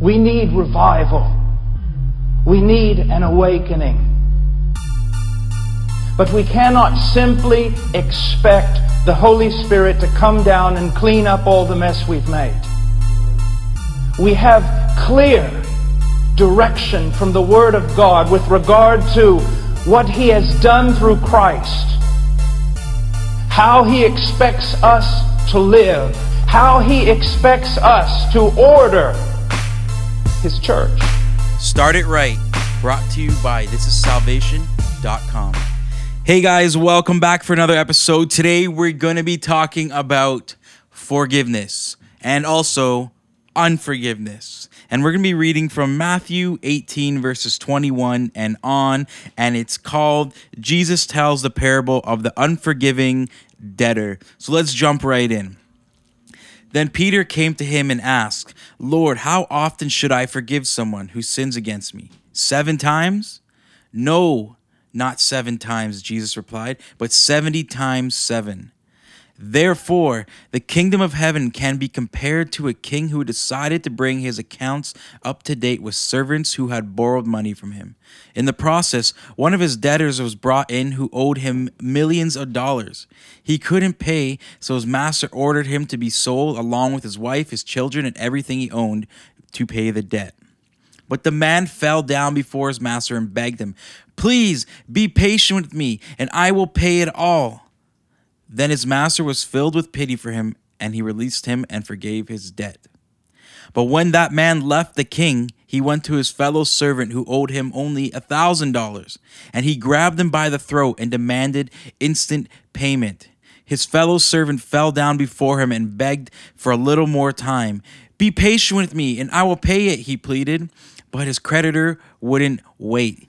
We need revival. We need an awakening. But we cannot simply expect the Holy Spirit to come down and clean up all the mess we've made. We have clear direction from the Word of God with regard to what He has done through Christ, how He expects us to live, how He expects us to order His church. Start It Right, brought to you by thisissalvation.com. Hey guys, welcome back for another episode. Today we're going to be talking about forgiveness and also unforgiveness. And we're going to be reading from Matthew 18, verses 21 and on. And it's called Jesus Tells the Parable of the Unforgiving Debtor. So let's jump right in. Then Peter came to him and asked, Lord, how often should I forgive someone who sins against me? Seven times? No, not seven times, Jesus replied, but 70 times seven. Therefore, the kingdom of heaven can be compared to a king who decided to bring his accounts up to date with servants who had borrowed money from him. In the process, one of his debtors was brought in who owed him millions of dollars. He couldn't pay, so his master ordered him to be sold along with his wife, his children, and everything he owned to pay the debt. But the man fell down before his master and begged him, Please be patient with me, and I will pay it all. Then his master was filled with pity for him, and he released him and forgave his debt. But when that man left the king, he went to his fellow servant who owed him only a thousand dollars, and he grabbed him by the throat and demanded instant payment. His fellow servant fell down before him and begged for a little more time. Be patient with me, and I will pay it, he pleaded. But his creditor wouldn't wait.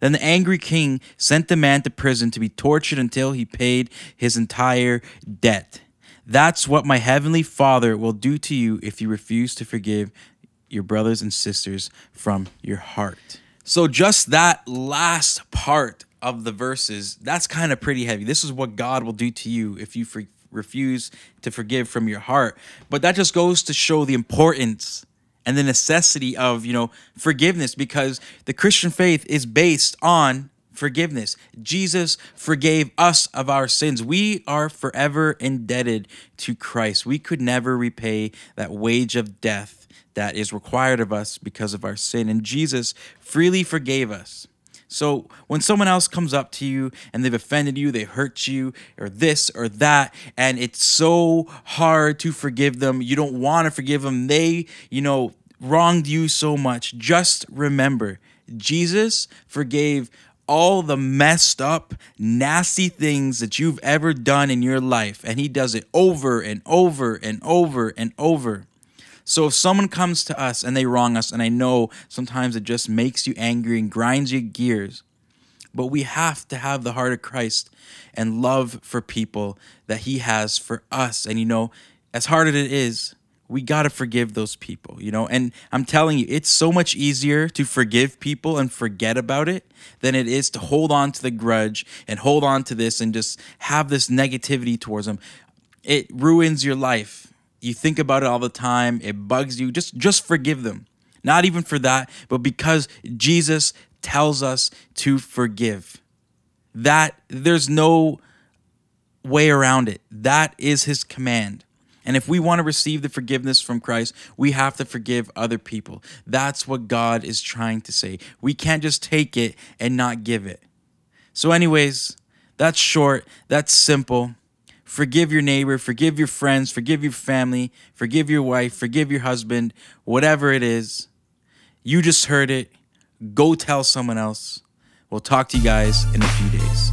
Then the angry king sent the man to prison to be tortured until he paid his entire debt. That's what my heavenly Father will do to you if you refuse to forgive your brothers and sisters from your heart. So, just that last part of the verses, that's kind of pretty heavy. This is what God will do to you if you for- refuse to forgive from your heart. But that just goes to show the importance and the necessity of, you know, forgiveness because the Christian faith is based on forgiveness. Jesus forgave us of our sins. We are forever indebted to Christ. We could never repay that wage of death that is required of us because of our sin. And Jesus freely forgave us. So when someone else comes up to you and they've offended you, they hurt you, or this or that, and it's so hard to forgive them, you don't want to forgive them, they, you know, wronged you so much, just remember Jesus forgave all the messed up, nasty things that you've ever done in your life. And He does it over and over and over and over. So if someone comes to us and they wrong us, and I know sometimes it just makes you angry and grinds your gears, but we have to have the heart of Christ and love for people that He has for us. And you know, as hard as it is, we got to forgive those people, you know? And I'm telling you, it's so much easier to forgive people and forget about it than it is to hold on to the grudge and hold on to this and just have this negativity towards them. It ruins your life. You think about it all the time, it bugs you. Just just forgive them. Not even for that, but because Jesus tells us to forgive. That there's no way around it. That is his command. And if we want to receive the forgiveness from Christ, we have to forgive other people. That's what God is trying to say. We can't just take it and not give it. So, anyways, that's short, that's simple. Forgive your neighbor, forgive your friends, forgive your family, forgive your wife, forgive your husband, whatever it is. You just heard it. Go tell someone else. We'll talk to you guys in a few days.